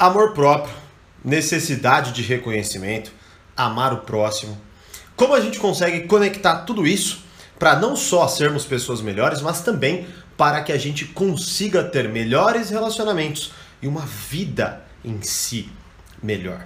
Amor próprio, necessidade de reconhecimento, amar o próximo. Como a gente consegue conectar tudo isso para não só sermos pessoas melhores, mas também para que a gente consiga ter melhores relacionamentos e uma vida em si melhor.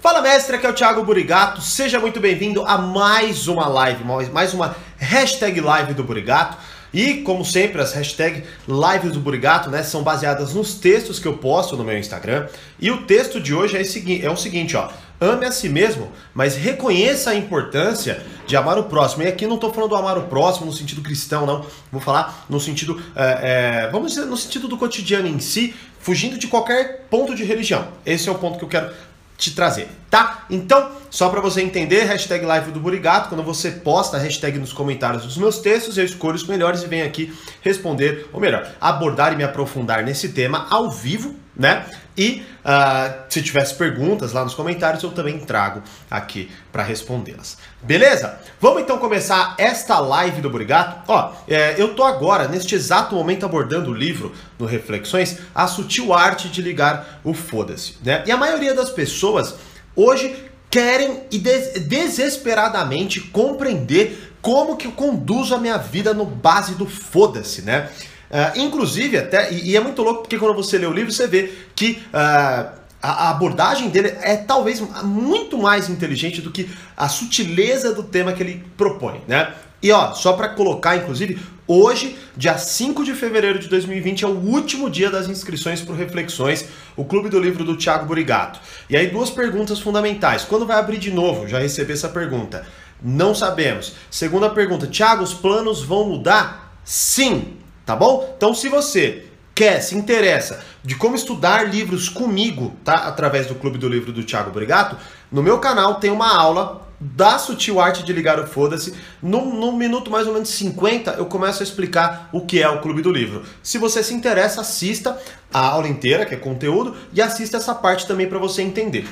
Fala mestre, aqui é o Thiago Burigato, seja muito bem-vindo a mais uma live, mais uma hashtag live do Burigato. E, como sempre, as hashtags lives do Burigato né, são baseadas nos textos que eu posto no meu Instagram. E o texto de hoje é o seguinte, é o seguinte ó. Ame a si mesmo, mas reconheça a importância de amar o próximo. E aqui não estou falando do amar o próximo no sentido cristão, não. Vou falar no sentido, é, é, vamos dizer, no sentido do cotidiano em si, fugindo de qualquer ponto de religião. Esse é o ponto que eu quero te trazer, tá? Então, só para você entender, hashtag live do Burigato, quando você posta a hashtag nos comentários dos meus textos, eu escolho os melhores e venho aqui responder, ou melhor, abordar e me aprofundar nesse tema ao vivo, né? E uh, se tivesse perguntas lá nos comentários, eu também trago aqui para respondê-las. Beleza? Vamos então começar esta live do Burigato. Ó, é, eu tô agora, neste exato momento, abordando o livro no Reflexões, A Sutil Arte de Ligar o Foda-se. Né? E a maioria das pessoas hoje querem e des desesperadamente compreender como que eu conduzo a minha vida no base do foda-se, né? Uh, inclusive, até, e, e, é muito louco porque quando você lê o livro, você vê que uh, a, abordagem dele é talvez muito mais inteligente do que a sutileza do tema que ele propõe, né? E ó, só para colocar, inclusive, hoje, dia 5 de fevereiro de 2020, é o último dia das inscrições para Reflexões, o clube do livro do Thiago Burigato. E aí, duas perguntas fundamentais. Quando vai abrir de novo? Já recebi essa pergunta. Não sabemos. Segunda pergunta, Thiago, os planos vão mudar? Sim tá bom? Então, se você quer, se interessa de como estudar livros comigo, tá? Através do Clube do Livro do Thiago Brigato, no meu canal tem uma aula da sutil arte de ligar o foda-se. No, minuto mais ou menos 50, eu começo a explicar o que é o Clube do Livro. Se você se interessa, assista a aula inteira, que é conteúdo, e assista essa parte também para você entender.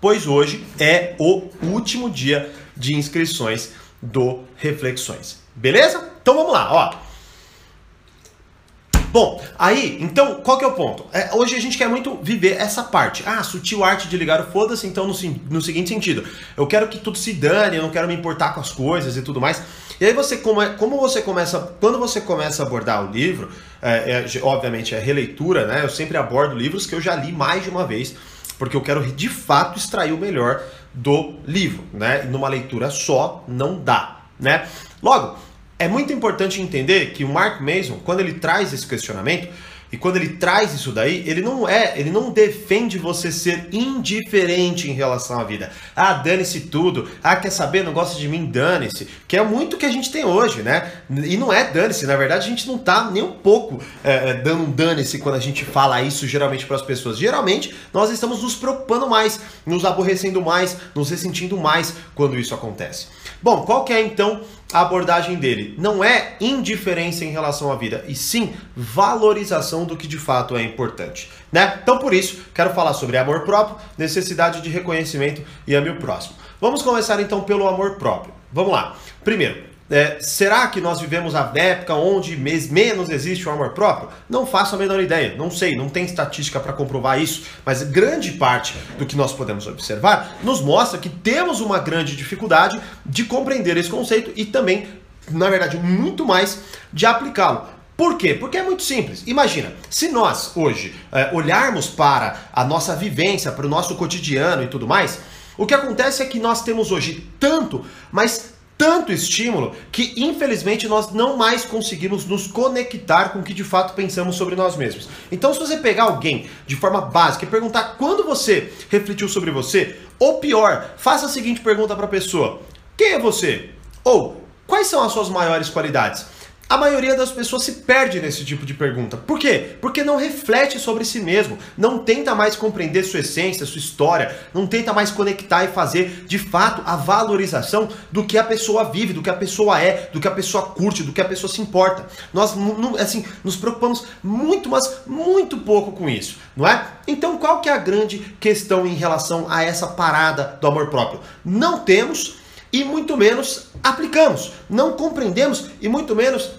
Pois hoje é o último dia de inscrições do Reflexões. Beleza? Então vamos lá, ó. Bom, aí, então, qual que é o ponto? É, hoje a gente quer muito viver essa parte. Ah, sutil arte de ligar o foda-se, então no, no seguinte sentido. Eu quero que tudo se dane, eu não quero me importar com as coisas e tudo mais. E aí você, como, é, como você começa, quando você começa a abordar o livro, é, é, obviamente é releitura, né? Eu sempre abordo livros que eu já li mais de uma vez, porque eu quero de fato extrair o melhor do livro, né? E numa leitura só não dá, né? Logo, é muito importante entender que o Mark Mason, quando ele traz esse questionamento, e quando ele traz isso daí, ele não é, ele não defende você ser indiferente em relação à vida. Ah, dane-se tudo. Ah, quer saber? Não gosta de mim? Dane-se. Que é muito que a gente tem hoje, né? E não é dane-se. Na verdade, a gente não tá nem um pouco é, é dando um dane-se quando a gente fala isso geralmente para as pessoas. Geralmente, nós estamos nos preocupando mais, nos aborrecendo mais, nos ressentindo mais quando isso acontece. Bom, qual que é então a abordagem dele? Não é indiferença em relação à vida, e sim valorização do que de fato é importante, né? Então por isso, quero falar sobre amor próprio, necessidade de reconhecimento e ame o próximo. Vamos começar então pelo amor próprio. Vamos lá. Primeiro, é, será que nós vivemos a época onde menos existe o amor próprio? Não faço a menor ideia, não sei, não tem estatística para comprovar isso, mas grande parte do que nós podemos observar nos mostra que temos uma grande dificuldade de compreender esse conceito e também, na verdade, muito mais de aplicá-lo. Por quê? Porque é muito simples. Imagina, se nós hoje é, olharmos para a nossa vivência, para o nosso cotidiano e tudo mais, o que acontece é que nós temos hoje tanto, mas tanto estímulo que infelizmente nós não mais conseguimos nos conectar com o que de fato pensamos sobre nós mesmos. Então, se você pegar alguém de forma básica e perguntar quando você refletiu sobre você, ou pior, faça a seguinte pergunta para a pessoa: quem é você? Ou quais são as suas maiores qualidades? A maioria das pessoas se perde nesse tipo de pergunta. Por quê? Porque não reflete sobre si mesmo, não tenta mais compreender sua essência, sua história, não tenta mais conectar e fazer de fato a valorização do que a pessoa vive, do que a pessoa é, do que a pessoa curte, do que a pessoa se importa. Nós assim, nos preocupamos muito, mas muito pouco com isso, não é? Então, qual que é a grande questão em relação a essa parada do amor próprio? Não temos e muito menos aplicamos. Não compreendemos e muito menos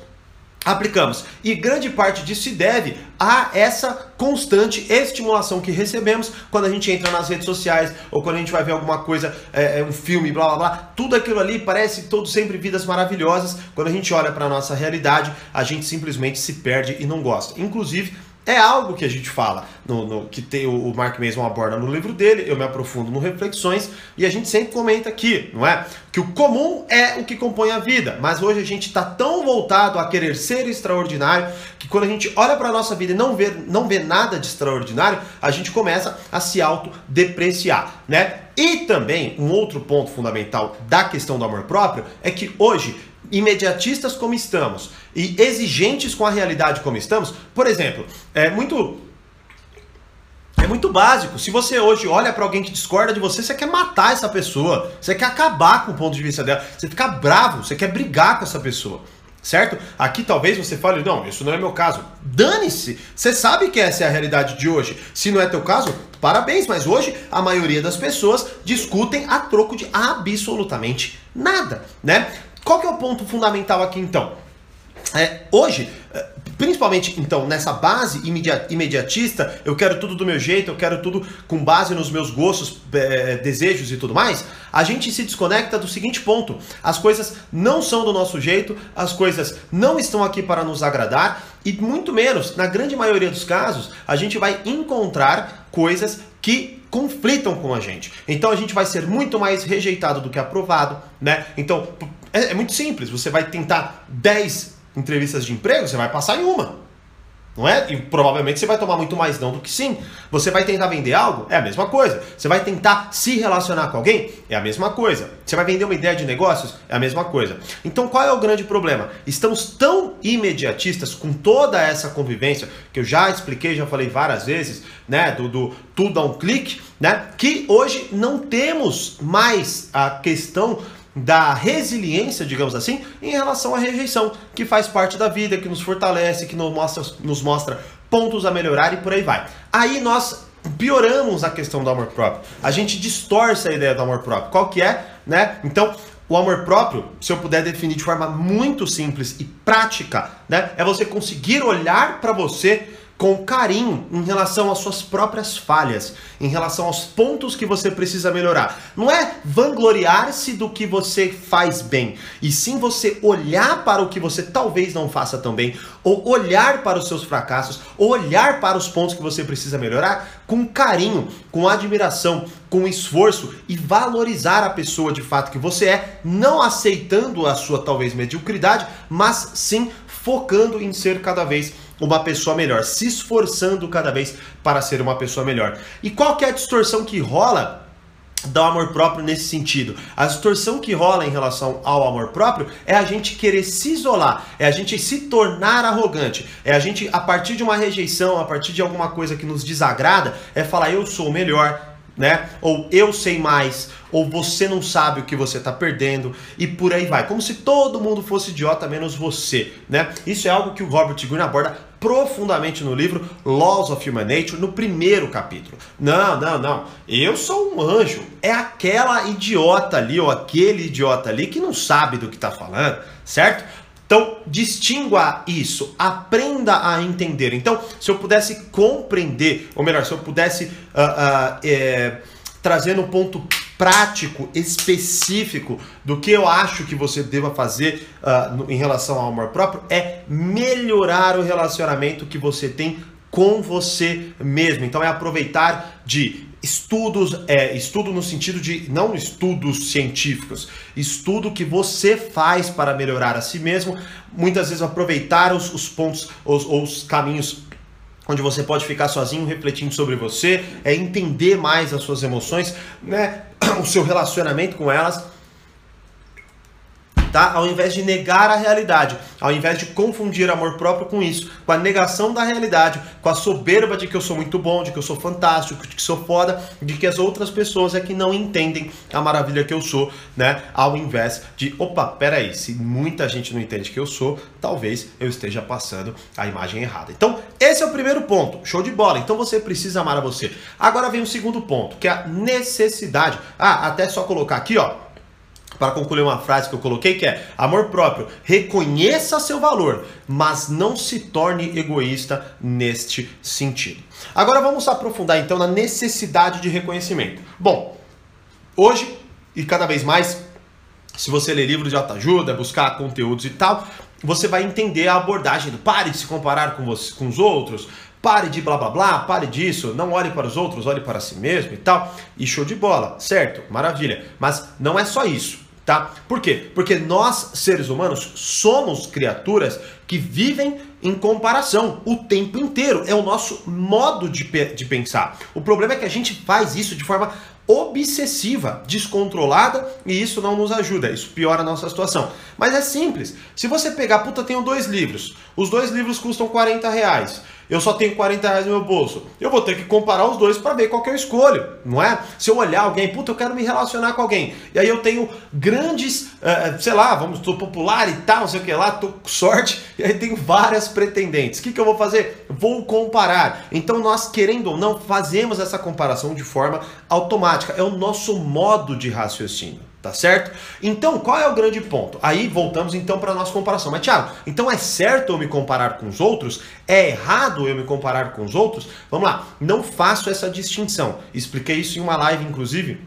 aplicamos. E grande parte disso se deve a essa constante estimulação que recebemos quando a gente entra nas redes sociais ou quando a gente vai ver alguma coisa, é, é um filme, blá blá blá. Tudo aquilo ali parece todo sempre vidas maravilhosas. Quando a gente olha para a nossa realidade, a gente simplesmente se perde e não gosta. Inclusive, é algo que a gente fala, no, no, que tem, o Mark Mason aborda no livro dele, eu me aprofundo no Reflexões, e a gente sempre comenta aqui, não é? Que o comum é o que compõe a vida, mas hoje a gente está tão voltado a querer ser extraordinário, que quando a gente olha para a nossa vida e não vê, não vê nada de extraordinário, a gente começa a se autodepreciar, né? E também, um outro ponto fundamental da questão do amor próprio é que hoje imediatistas como estamos e exigentes com a realidade como estamos, por exemplo, é muito é muito básico. Se você hoje olha para alguém que discorda de você, você quer matar essa pessoa, você quer acabar com o ponto de vista dela, você fica bravo, você quer brigar com essa pessoa. Certo? Aqui talvez você fale, não, isso não é meu caso. Dane-se! Você sabe que essa é a realidade de hoje. Se não é teu caso, parabéns, mas hoje a maioria das pessoas discutem a troco de absolutamente nada, né? Qual que é o ponto fundamental aqui então? É, hoje, é, principalmente então nessa base imediatista, eu quero tudo do meu jeito, eu quero tudo com base nos meus gostos, é, desejos e tudo mais, a gente se desconecta do seguinte ponto: as coisas não são do nosso jeito, as coisas não estão aqui para nos agradar e muito menos, na grande maioria dos casos, a gente vai encontrar coisas que conflitam com a gente. Então a gente vai ser muito mais rejeitado do que aprovado, né? Então, é, é muito simples. Você vai tentar 10 entrevistas de emprego, você vai passar em uma. Não é? E provavelmente você vai tomar muito mais não do que sim. Você vai tentar vender algo? É a mesma coisa. Você vai tentar se relacionar com alguém? É a mesma coisa. Você vai vender uma ideia de negócios? É a mesma coisa. Então qual é o grande problema? Estamos tão imediatistas com toda essa convivência, que eu já expliquei, já falei várias vezes, né? Do, do tudo a um clique, né? Que hoje não temos mais a questão da resiliência, digamos assim, em relação à rejeição, que faz parte da vida, que nos fortalece, que nos mostra, nos mostra pontos a melhorar e por aí vai. Aí nós pioramos a questão do amor próprio. A gente distorce a ideia do amor próprio. Qual que é, né? Então, o amor próprio, se eu puder definir de forma muito simples e prática, né, é você conseguir olhar para você com carinho em relação às suas próprias falhas, em relação aos pontos que você precisa melhorar. Não é vangloriar-se do que você faz bem, e sim você olhar para o que você talvez não faça tão bem, ou olhar para os seus fracassos, ou olhar para os pontos que você precisa melhorar com carinho, com admiração, com esforço e valorizar a pessoa de fato que você é, não aceitando a sua talvez mediocridade, mas sim focando em ser cada vez uma pessoa melhor, se esforçando cada vez para ser uma pessoa melhor. E qual que é a distorção que rola do amor próprio nesse sentido. A distorção que rola em relação ao amor próprio é a gente querer se isolar, é a gente se tornar arrogante, é a gente, a partir de uma rejeição, a partir de alguma coisa que nos desagrada, é falar eu sou o melhor, né? Ou eu sei mais, ou você não sabe o que você está perdendo e por aí vai. Como se todo mundo fosse idiota menos você, né? Isso é algo que o Robert Greene aborda profundamente no livro Laws of Human Nature, no primeiro capítulo. Não, não, não. Eu sou um anjo. É aquela idiota ali ou aquele idiota ali que não sabe do que está falando, certo? Então, distingua isso, aprenda a entender. Então, se eu pudesse compreender, ou melhor, se eu pudesse uh, uh, é, trazer no ponto prático, específico do que eu acho que você deva fazer uh, no, em relação ao amor próprio, é melhorar o relacionamento que você tem com você mesmo. Então, é aproveitar de estudos, é, estudo no sentido de não estudos científicos, estudo que você faz para melhorar a si mesmo, muitas vezes aproveitar os, os pontos, os, os caminhos onde você pode ficar sozinho refletindo sobre você, é entender mais as suas emoções, né, o seu relacionamento com elas tá? Ao invés de negar a realidade, ao invés de confundir amor próprio com isso, com a negação da realidade, com a soberba de que eu sou muito bom, de que eu sou fantástico, de que sou foda, de que as outras pessoas é que não entendem a maravilha que eu sou, né? Ao invés de, opa, peraí, se muita gente não entende que eu sou, talvez eu esteja passando a imagem errada. Então, esse é o primeiro ponto, show de bola. Então você precisa amar a você. Agora vem o segundo ponto, que é a necessidade. Ah, até só colocar aqui, ó para concluir uma frase que eu coloquei que é amor próprio, reconheça seu valor, mas não se torne egoísta neste sentido. Agora vamos aprofundar então na necessidade de reconhecimento. Bom, hoje e cada vez mais, se você ler livros de autoajuda, buscar conteúdos e tal, você vai entender a abordagem do pare de se comparar com, você, com os outros, pare de blá blá blá, pare disso, não olhe para os outros, olhe para si mesmo e tal. E show de bola, certo? Maravilha. Mas não é só isso tá? Por quê? Porque nós, seres humanos, somos criaturas que vivem em comparação o tempo inteiro. É o nosso modo de, de pensar. O problema é que a gente faz isso de forma obsessiva, descontrolada e isso não nos ajuda, isso piora a nossa situação. Mas é simples. Se você pegar, puta, tenho dois livros, os dois livros custam 40 reais eu só tenho 40 reais no meu bolso. Eu vou ter que comparar os dois para ver qual que eu escolho, não é? Se eu olhar alguém, puta, eu quero me relacionar com alguém. E aí eu tenho grandes, uh, sei lá, vamos, estou popular e tal, não sei o que lá, tô com sorte, e aí tenho várias pretendentes. O que, que eu vou fazer? Vou comparar. Então nós, querendo ou não, fazemos essa comparação de forma automática. É o nosso modo de raciocínio tá certo? Então, qual é o grande ponto? Aí voltamos então para nossa comparação. Mas Thiago, então é certo eu me comparar com os outros? É errado eu me comparar com os outros? Vamos lá, não faço essa distinção. Expliquei isso em uma live, inclusive.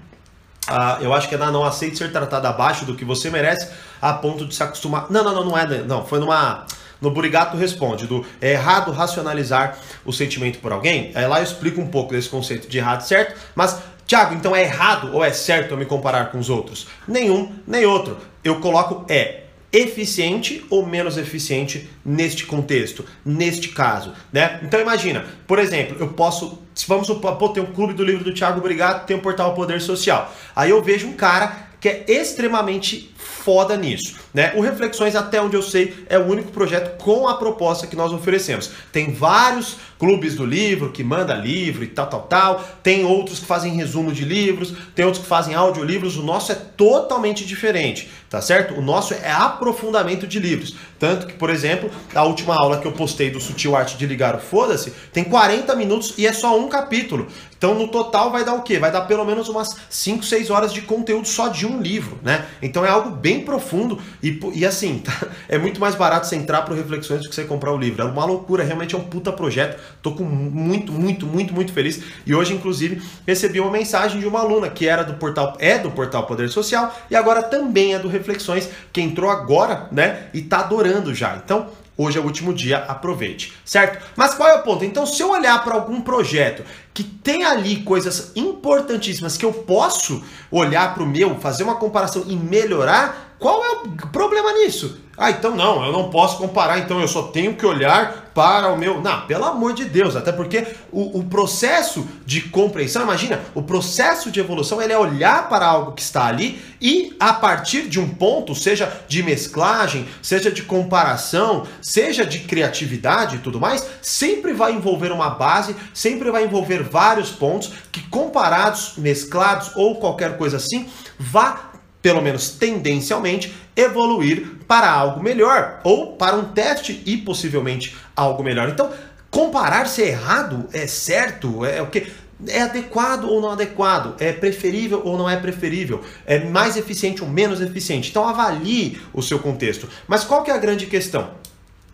Uh, eu acho que é na Não Aceite Ser Tratado Abaixo do que você merece, a ponto de se acostumar. Não, não, não, não é. Não, foi numa. No Burigato Responde, do é errado racionalizar o sentimento por alguém. Aí lá eu explico um pouco desse conceito de errado certo, mas Tiago, então é errado ou é certo eu me comparar com os outros? Nenhum, nem outro. Eu coloco é eficiente ou menos eficiente neste contexto, neste caso, né? Então imagina, por exemplo, eu posso, vamos supor, tem um clube do livro do Tiago Obrigado, tem o um portal Poder Social. Aí eu vejo um cara que é extremamente foda nisso, né? O Reflexões, até onde eu sei, é o único projeto com a proposta que nós oferecemos. Tem vários clubes do livro que manda livro e tal, tal, tal. Tem outros que fazem resumo de livros, tem outros que fazem audiolivros. O nosso é totalmente diferente, tá certo? O nosso é aprofundamento de livros. Tanto que, por exemplo, a última aula que eu postei do Sutil Arte de Ligar o Foda-se tem 40 minutos e é só um capítulo. Então, no total, vai dar o quê? Vai dar pelo menos umas 5, 6 horas de conteúdo só de um livro, né? Então, é algo bem profundo e, e assim, tá? é muito mais barato você entrar para Reflexões do que você comprar o livro. É uma loucura, realmente é um puta projeto. Tô com muito, muito, muito, muito feliz. E hoje, inclusive, recebi uma mensagem de uma aluna que era do portal, é do portal Poder Social e agora também é do Reflexões, que entrou agora, né? E tá adorando já. Então, Hoje é o último dia, aproveite, certo? Mas qual é o ponto? Então, se eu olhar para algum projeto que tem ali coisas importantíssimas que eu posso olhar para o meu, fazer uma comparação e melhorar, qual é o problema nisso? Ah, então não, eu não posso comparar, então eu só tenho que olhar para o meu. Não, pelo amor de Deus, até porque o, o, processo de compreensão, imagina, o processo de evolução ele é olhar para algo que está ali e a partir de um ponto, seja de mesclagem, seja de comparação, seja de criatividade e tudo mais, sempre vai envolver uma base, sempre vai envolver vários pontos que comparados, mesclados ou qualquer coisa assim, vá pelo menos tendencialmente, evoluir para algo melhor ou para um teste e possivelmente algo melhor. Então, comparar se é errado, é certo, é o que é adequado ou não adequado, é preferível ou não é preferível, é mais eficiente ou menos eficiente. Então avalie o seu contexto. Mas qual que é a grande questão?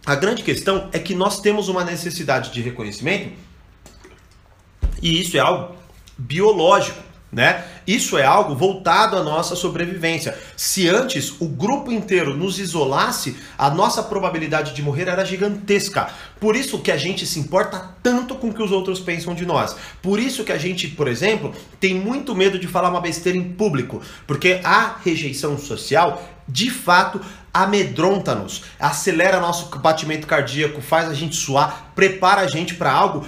A grande questão é que nós temos uma necessidade de reconhecimento e isso é algo biológico né? Isso é algo voltado à nossa sobrevivência. Se antes o grupo inteiro nos isolasse, a nossa probabilidade de morrer era gigantesca. Por isso que a gente se importa tanto com o que os outros pensam de nós. Por isso que a gente, por exemplo, tem muito medo de falar uma besteira em público, porque a rejeição social de fato amedronta-nos, acelera nosso batimento cardíaco, faz a gente suar, prepara a gente para algo,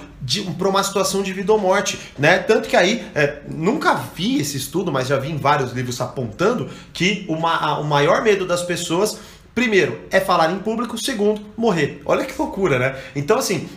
para uma situação de vida ou morte, né? Tanto que aí, é, nunca vi esse estudo, mas já vi em vários livros apontando que uma, a, o maior medo das pessoas, primeiro, é falar em público, segundo, morrer. Olha que loucura, né? Então, assim,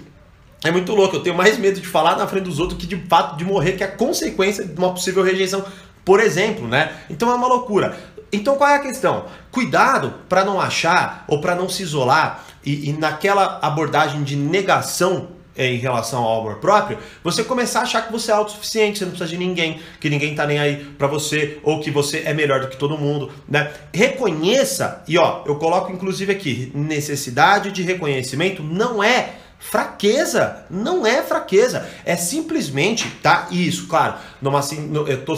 é muito louco. Eu tenho mais medo de falar na frente dos outros que de fato de morrer, que é a consequência de uma possível rejeição por exemplo, né? Então é uma loucura. Então qual é a questão? Cuidado para não achar ou para não se isolar e, e, naquela abordagem de negação em relação ao amor próprio, você começar a achar que você é autossuficiente, você não precisa de ninguém, que ninguém tá nem aí para você, ou que você é melhor do que todo mundo, né? Reconheça, e ó, eu coloco inclusive aqui, necessidade de reconhecimento não é fraqueza, não é fraqueza, é simplesmente, tá? Isso, claro, numa assim, eu tô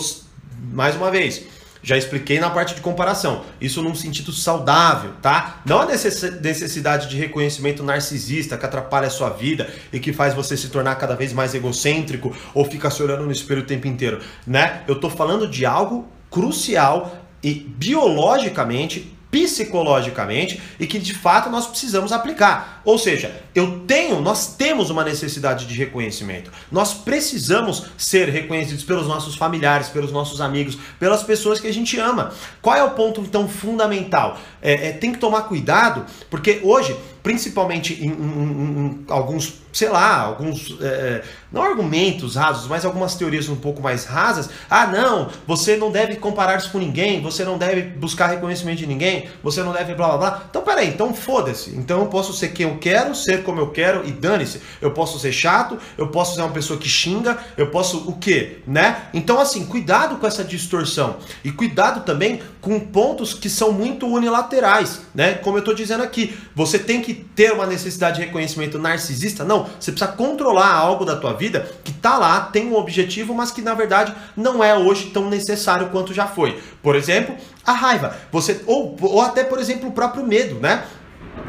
mais uma vez, já expliquei na parte de comparação. Isso num sentido saudável, tá? Não a necessidade de reconhecimento narcisista que atrapalha a sua vida e que faz você se tornar cada vez mais egocêntrico ou ficar se olhando no espelho o tempo inteiro, né? Eu tô falando de algo crucial e biologicamente psicologicamente e que de fato nós precisamos aplicar. Ou seja, eu tenho, nós temos uma necessidade de reconhecimento. Nós precisamos ser reconhecidos pelos nossos familiares, pelos nossos amigos, pelas pessoas que a gente ama. Qual é o ponto então fundamental? É, é tem que tomar cuidado, porque hoje principalmente em, em, em, alguns, sei lá, alguns, é, é, não argumentos rasos, mas algumas teorias um pouco mais rasas. Ah, não, você não deve comparar-se com ninguém, você não deve buscar reconhecimento de ninguém, você não deve blá blá blá. Então, peraí, então foda-se. Então eu posso ser quem eu quero, ser como eu quero e dane-se. Eu posso ser chato, eu posso ser uma pessoa que xinga, eu posso o quê, né? Então, assim, cuidado com essa distorção e cuidado também com pontos que são muito unilaterais, né? Como eu tô dizendo aqui, você tem que que ter uma necessidade de reconhecimento narcisista, não. Você precisa controlar algo da tua vida que tá lá, tem um objetivo, mas que na verdade não é hoje tão necessário quanto já foi. Por exemplo, a raiva. Você ou, ou até, por exemplo, o próprio medo, né?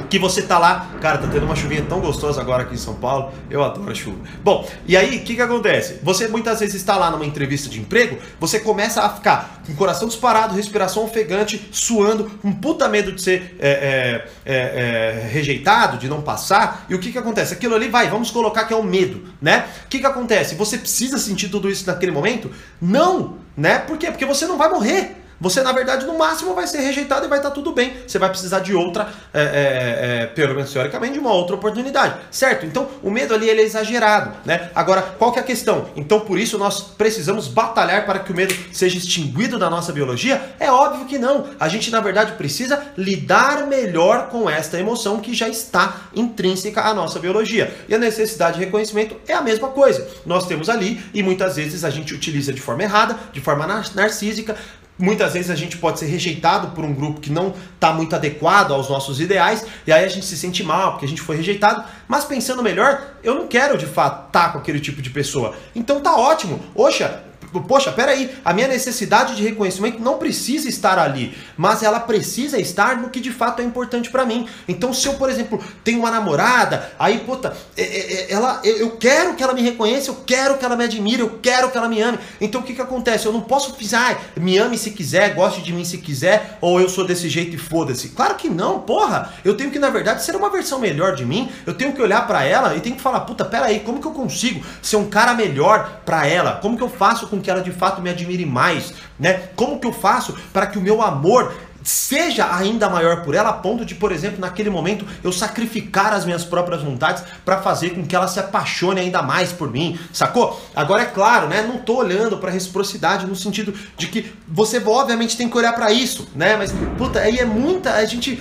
Que você tá lá, cara, tá tendo uma chuvinha tão gostosa agora aqui em São Paulo, eu adoro chuva. Bom, e aí, o que que acontece? Você muitas vezes está lá numa entrevista de emprego, você começa a ficar com o coração disparado, respiração ofegante, suando, com puta medo de ser é, é, é, é, rejeitado, de não passar, e o que que acontece? Aquilo ali vai, vamos colocar que é o medo, né? O que que acontece? Você precisa sentir tudo isso naquele momento? Não, né? Por quê? Porque você não vai morrer. Você, na verdade, no máximo vai ser rejeitado e vai estar tá tudo bem. Você vai precisar de outra, é, é, é, pelo menos teoricamente, de uma outra oportunidade. Certo? Então, o medo ali ele é exagerado. Né? Agora, qual que é a questão? Então, por isso, nós precisamos batalhar para que o medo seja extinguido da nossa biologia? É óbvio que não. A gente, na verdade, precisa lidar melhor com esta emoção que já está intrínseca à nossa biologia. E a necessidade de reconhecimento é a mesma coisa. Nós temos ali, e muitas vezes a gente utiliza de forma errada, de forma narcísica, Muitas vezes a gente pode ser rejeitado por um grupo que não está muito adequado aos nossos ideais, e aí a gente se sente mal porque a gente foi rejeitado. Mas pensando melhor, eu não quero de fato estar tá com aquele tipo de pessoa. Então tá ótimo. Oxa, poxa, peraí, a minha necessidade de reconhecimento não precisa estar ali, mas ela precisa estar no que de fato é importante para mim. Então, se eu, por exemplo, tenho uma namorada, aí, puta, é, é, é, ela, eu quero que ela me reconheça, eu quero que ela me admire, eu quero que ela me ame. Então, o que que acontece? Eu não posso dizer, ah, me ame se quiser, goste de mim se quiser, ou eu sou desse jeito e foda-se. Claro que não, porra. Eu tenho que, na verdade, ser uma versão melhor de mim. Eu tenho que olhar para ela e tenho que falar, puta, peraí, como que eu consigo ser um cara melhor para ela? Como que eu faço com que ela de fato me admire mais, né? Como que eu faço para que o meu amor seja ainda maior por ela, a ponto de, por exemplo, naquele momento eu sacrificar as minhas próprias vontades para fazer com que ela se apaixone ainda mais por mim, sacou? Agora é claro, né? Não tô olhando para reciprocidade no sentido de que você obviamente tem que olhar para isso, né? Mas puta, aí é muita, a gente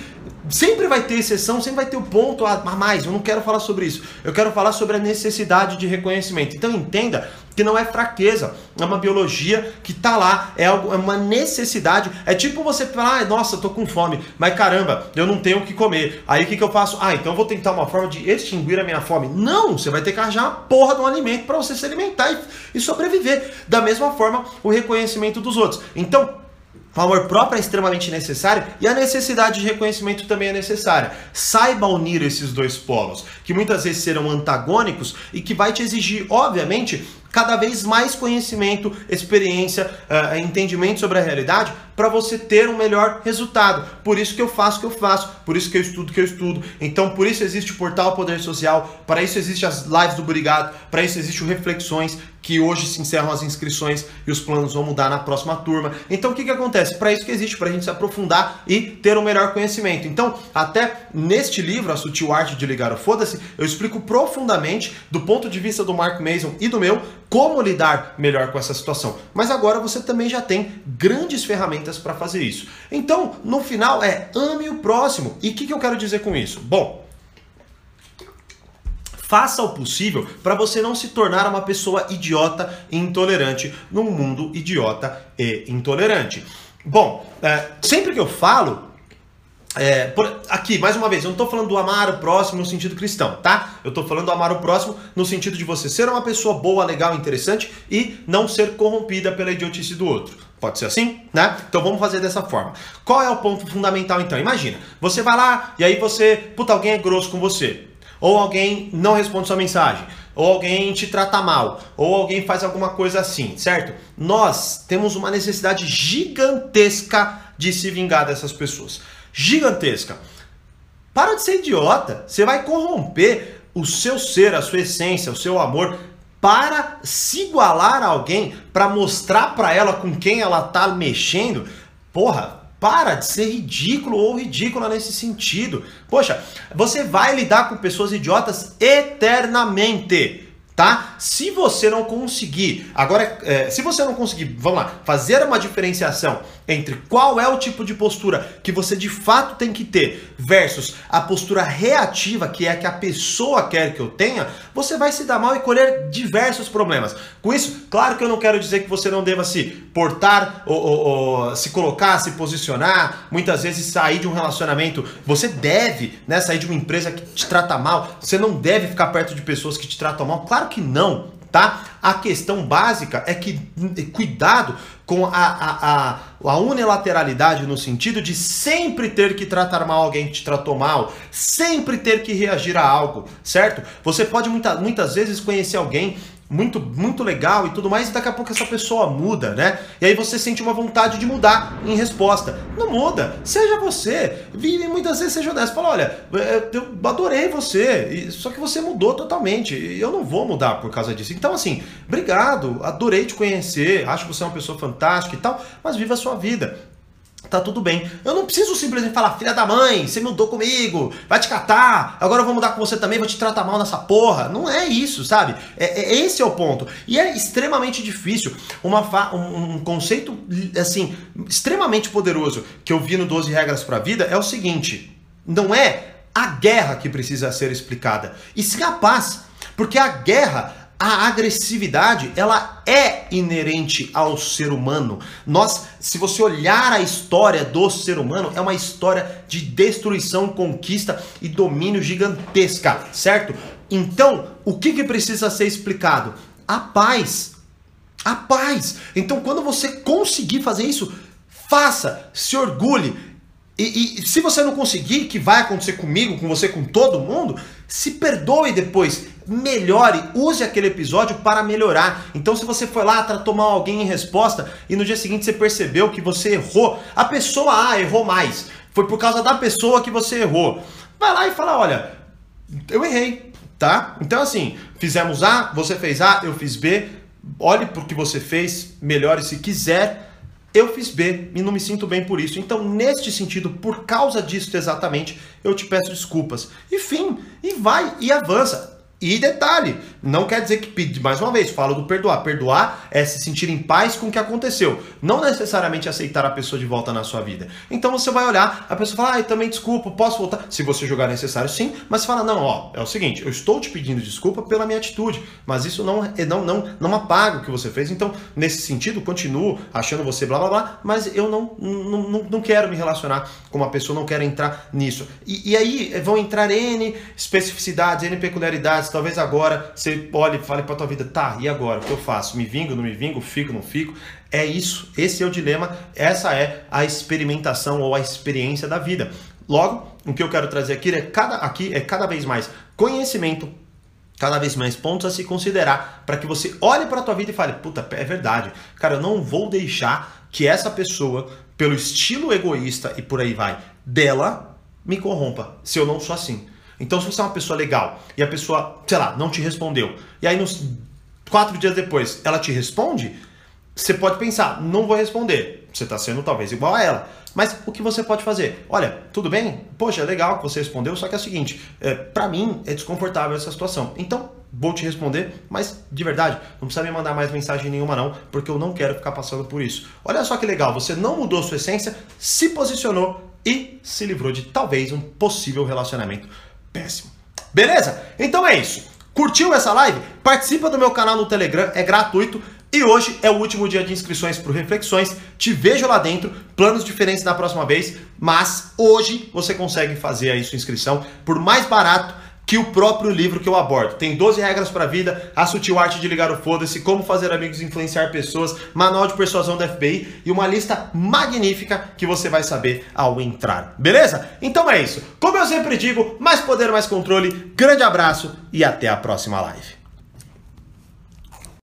Sempre vai ter exceção, sempre vai ter o ponto a mais. Eu não quero falar sobre isso. Eu quero falar sobre a necessidade de reconhecimento. Então entenda que não é fraqueza, é uma biologia que tá lá, é, algo, é uma necessidade. É tipo você falar, ah, nossa, tô com fome, mas caramba, eu não tenho o que comer. Aí o que, que eu faço? Ah, então eu vou tentar uma forma de extinguir a minha fome. Não, você vai ter que arranjar uma porra de um alimento para você se alimentar e, e sobreviver. Da mesma forma, o reconhecimento dos outros. Então, o amor próprio é extremamente necessário e a necessidade de reconhecimento também é necessária. Saiba unir esses dois polos, que muitas vezes serão antagônicos e que vai te exigir, obviamente, cada vez mais conhecimento, experiência, uh, entendimento sobre a realidade para você ter um melhor resultado. Por isso que eu faço o que eu faço, por isso que eu estudo o que eu estudo. Então, por isso existe o portal Poder Social, para isso existe as lives do Obrigado, para isso existe o Reflexões, que hoje se encerram as inscrições e os planos vão mudar na próxima turma. Então, o que, que acontece? Para isso que existe, para a gente se aprofundar e ter um melhor conhecimento. Então, até neste livro, A Sutil Arte de Ligar o Foda-se, eu explico profundamente, do ponto de vista do Mark Mason e do meu, como lidar melhor com essa situação. Mas agora você também já tem grandes ferramentas para fazer isso. Então, no final é ame o próximo. E o que, que eu quero dizer com isso? Bom, faça o possível para você não se tornar uma pessoa idiota e intolerante num mundo idiota e intolerante. Bom, é, sempre que eu falo é, por, aqui, mais uma vez, eu não estou falando do amar o próximo no sentido cristão, tá? Eu estou falando do amar o próximo no sentido de você ser uma pessoa boa, legal, interessante e não ser corrompida pela idiotice do outro. Pode ser assim, né? Então vamos fazer dessa forma. Qual é o ponto fundamental então? Imagina, você vai lá e aí você, puta, alguém é grosso com você. Ou alguém não responde sua mensagem. Ou alguém te trata mal. Ou alguém faz alguma coisa assim, certo? Nós temos uma necessidade gigantesca de se vingar dessas pessoas gigantesca. Para de ser idiota. Você vai corromper o seu ser, a sua essência, o seu amor para se igualar a alguém, para mostrar para ela com quem ela tá mexendo. Porra, para de ser ridículo ou ridícula nesse sentido. Poxa, você vai lidar com pessoas idiotas eternamente tá? Se você não conseguir, agora, é, se você não conseguir, vamos lá, fazer uma diferenciação entre qual é o tipo de postura que você de fato tem que ter versus a postura reativa, que é a que a pessoa quer que eu tenha, você vai se dar mal e colher diversos problemas. Com isso, claro que eu não quero dizer que você não deva se portar, ou, ou, ou se colocar, se posicionar, muitas vezes sair de um relacionamento. Você deve né, sair de uma empresa que te trata mal, você não deve ficar perto de pessoas que te tratam mal. Claro que não, tá? A questão básica é que cuidado com a, a, a, a, unilateralidade no sentido de sempre ter que tratar mal alguém que te tratou mal, sempre ter que reagir a algo, certo? Você pode muita, muitas vezes conhecer alguém muito, muito legal e tudo mais, e daqui a pouco essa pessoa muda, né? E aí você sente uma vontade de mudar em resposta. Não muda, seja você. E muitas vezes seja honesto. Fala, olha, é, eu adorei você, só que você mudou totalmente. Eu não vou mudar por causa disso. Então, assim, obrigado, adorei te conhecer, acho que você é uma pessoa fantástica e tal, mas viva a sua vida tá tudo bem. Eu não preciso simplesmente falar, filha da mãe, você mudou comigo, vai te catar, agora eu vou mudar com você também, vou te tratar mal nessa porra. Não é isso, sabe? É, é esse é o ponto. E é extremamente difícil. Uma um, um, conceito, assim, extremamente poderoso que eu vi no 12 Regras para a Vida é o seguinte: não é a guerra que precisa ser explicada, e sim a paz. Porque a guerra a agressividade, ela é inerente ao ser humano. Nós, se você olhar a história do ser humano, é uma história de destruição, conquista e domínio gigantesca, certo? Então, o que, que precisa ser explicado? A paz. A paz. Então, quando você conseguir fazer isso, faça, se orgulhe, e, e, se você não conseguir, que vai acontecer comigo, com você, com todo mundo, se perdoe depois, melhore, use aquele episódio para melhorar. Então, se você foi lá, tratou mal alguém em resposta e no dia seguinte você percebeu que você errou, a pessoa A errou mais, foi por causa da pessoa que você errou. Vai lá e fala: olha, eu errei, tá? Então, assim, fizemos A, você fez A, eu fiz B, olhe para o que você fez, melhore se quiser eu fiz B e não me sinto bem por isso. Então, neste sentido, por causa disso exatamente, eu te peço desculpas. E fim, e vai e avança. E detalhe, não quer dizer que, mais uma vez, falo do perdoar. Perdoar é se sentir em paz com o que aconteceu. Não necessariamente aceitar a pessoa de volta na sua vida. Então você vai olhar, a pessoa fala, ah, também desculpa, posso voltar? Se você julgar necessário, sim. Mas fala, não, ó, é o seguinte, eu estou te pedindo desculpa pela minha atitude, mas isso não, não, não, não apaga o que você fez. Então, nesse sentido, continuo achando você blá blá blá, mas eu não, não, não, quero me relacionar com uma pessoa, não quero entrar nisso. E, e aí vão entrar N especificidades, N peculiaridades talvez agora você olhe e fale para tua vida, tá, e agora? O que eu faço? Me vingo, não me vingo? Fico, não fico? É isso, esse é o dilema, essa é a experimentação ou a experiência da vida. Logo, o que eu quero trazer aqui é cada, aqui é cada vez mais conhecimento, cada vez mais pontos a se considerar para que você olhe para a tua vida e fale, puta, é verdade, cara, eu não vou deixar que essa pessoa, pelo estilo egoísta e por aí vai, dela, me corrompa, se eu não sou assim. Então, se você é uma pessoa legal e a pessoa, sei lá, não te respondeu, e aí nos quatro dias depois ela te responde, você pode pensar, não vou responder. Você está sendo talvez igual a ela. Mas o que você pode fazer? Olha, tudo bem? Poxa, legal que você respondeu, só que é o seguinte, é, para mim é desconfortável essa situação. Então, vou te responder, mas de verdade, não precisa me mandar mais mensagem nenhuma não, porque eu não quero ficar passando por isso. Olha só que legal, você não mudou sua essência, se posicionou e se livrou de talvez um possível relacionamento péssimo. Beleza? Então é isso. Curtiu essa live? Participa do meu canal no Telegram, é gratuito. E hoje é o último dia de inscrições para Reflexões. Te vejo lá dentro. Planos diferentes da próxima vez. Mas hoje você consegue fazer aí sua inscrição por mais barato que o próprio livro que eu abordo. Tem 12 regras para a vida, a sutil arte de ligar o foda-se, como fazer amigos e influenciar pessoas, manual de persuasão da FBI e uma lista magnífica que você vai saber ao entrar. Beleza? Então é isso. Como eu sempre digo, mais poder, mais controle. Grande abraço e até a próxima live.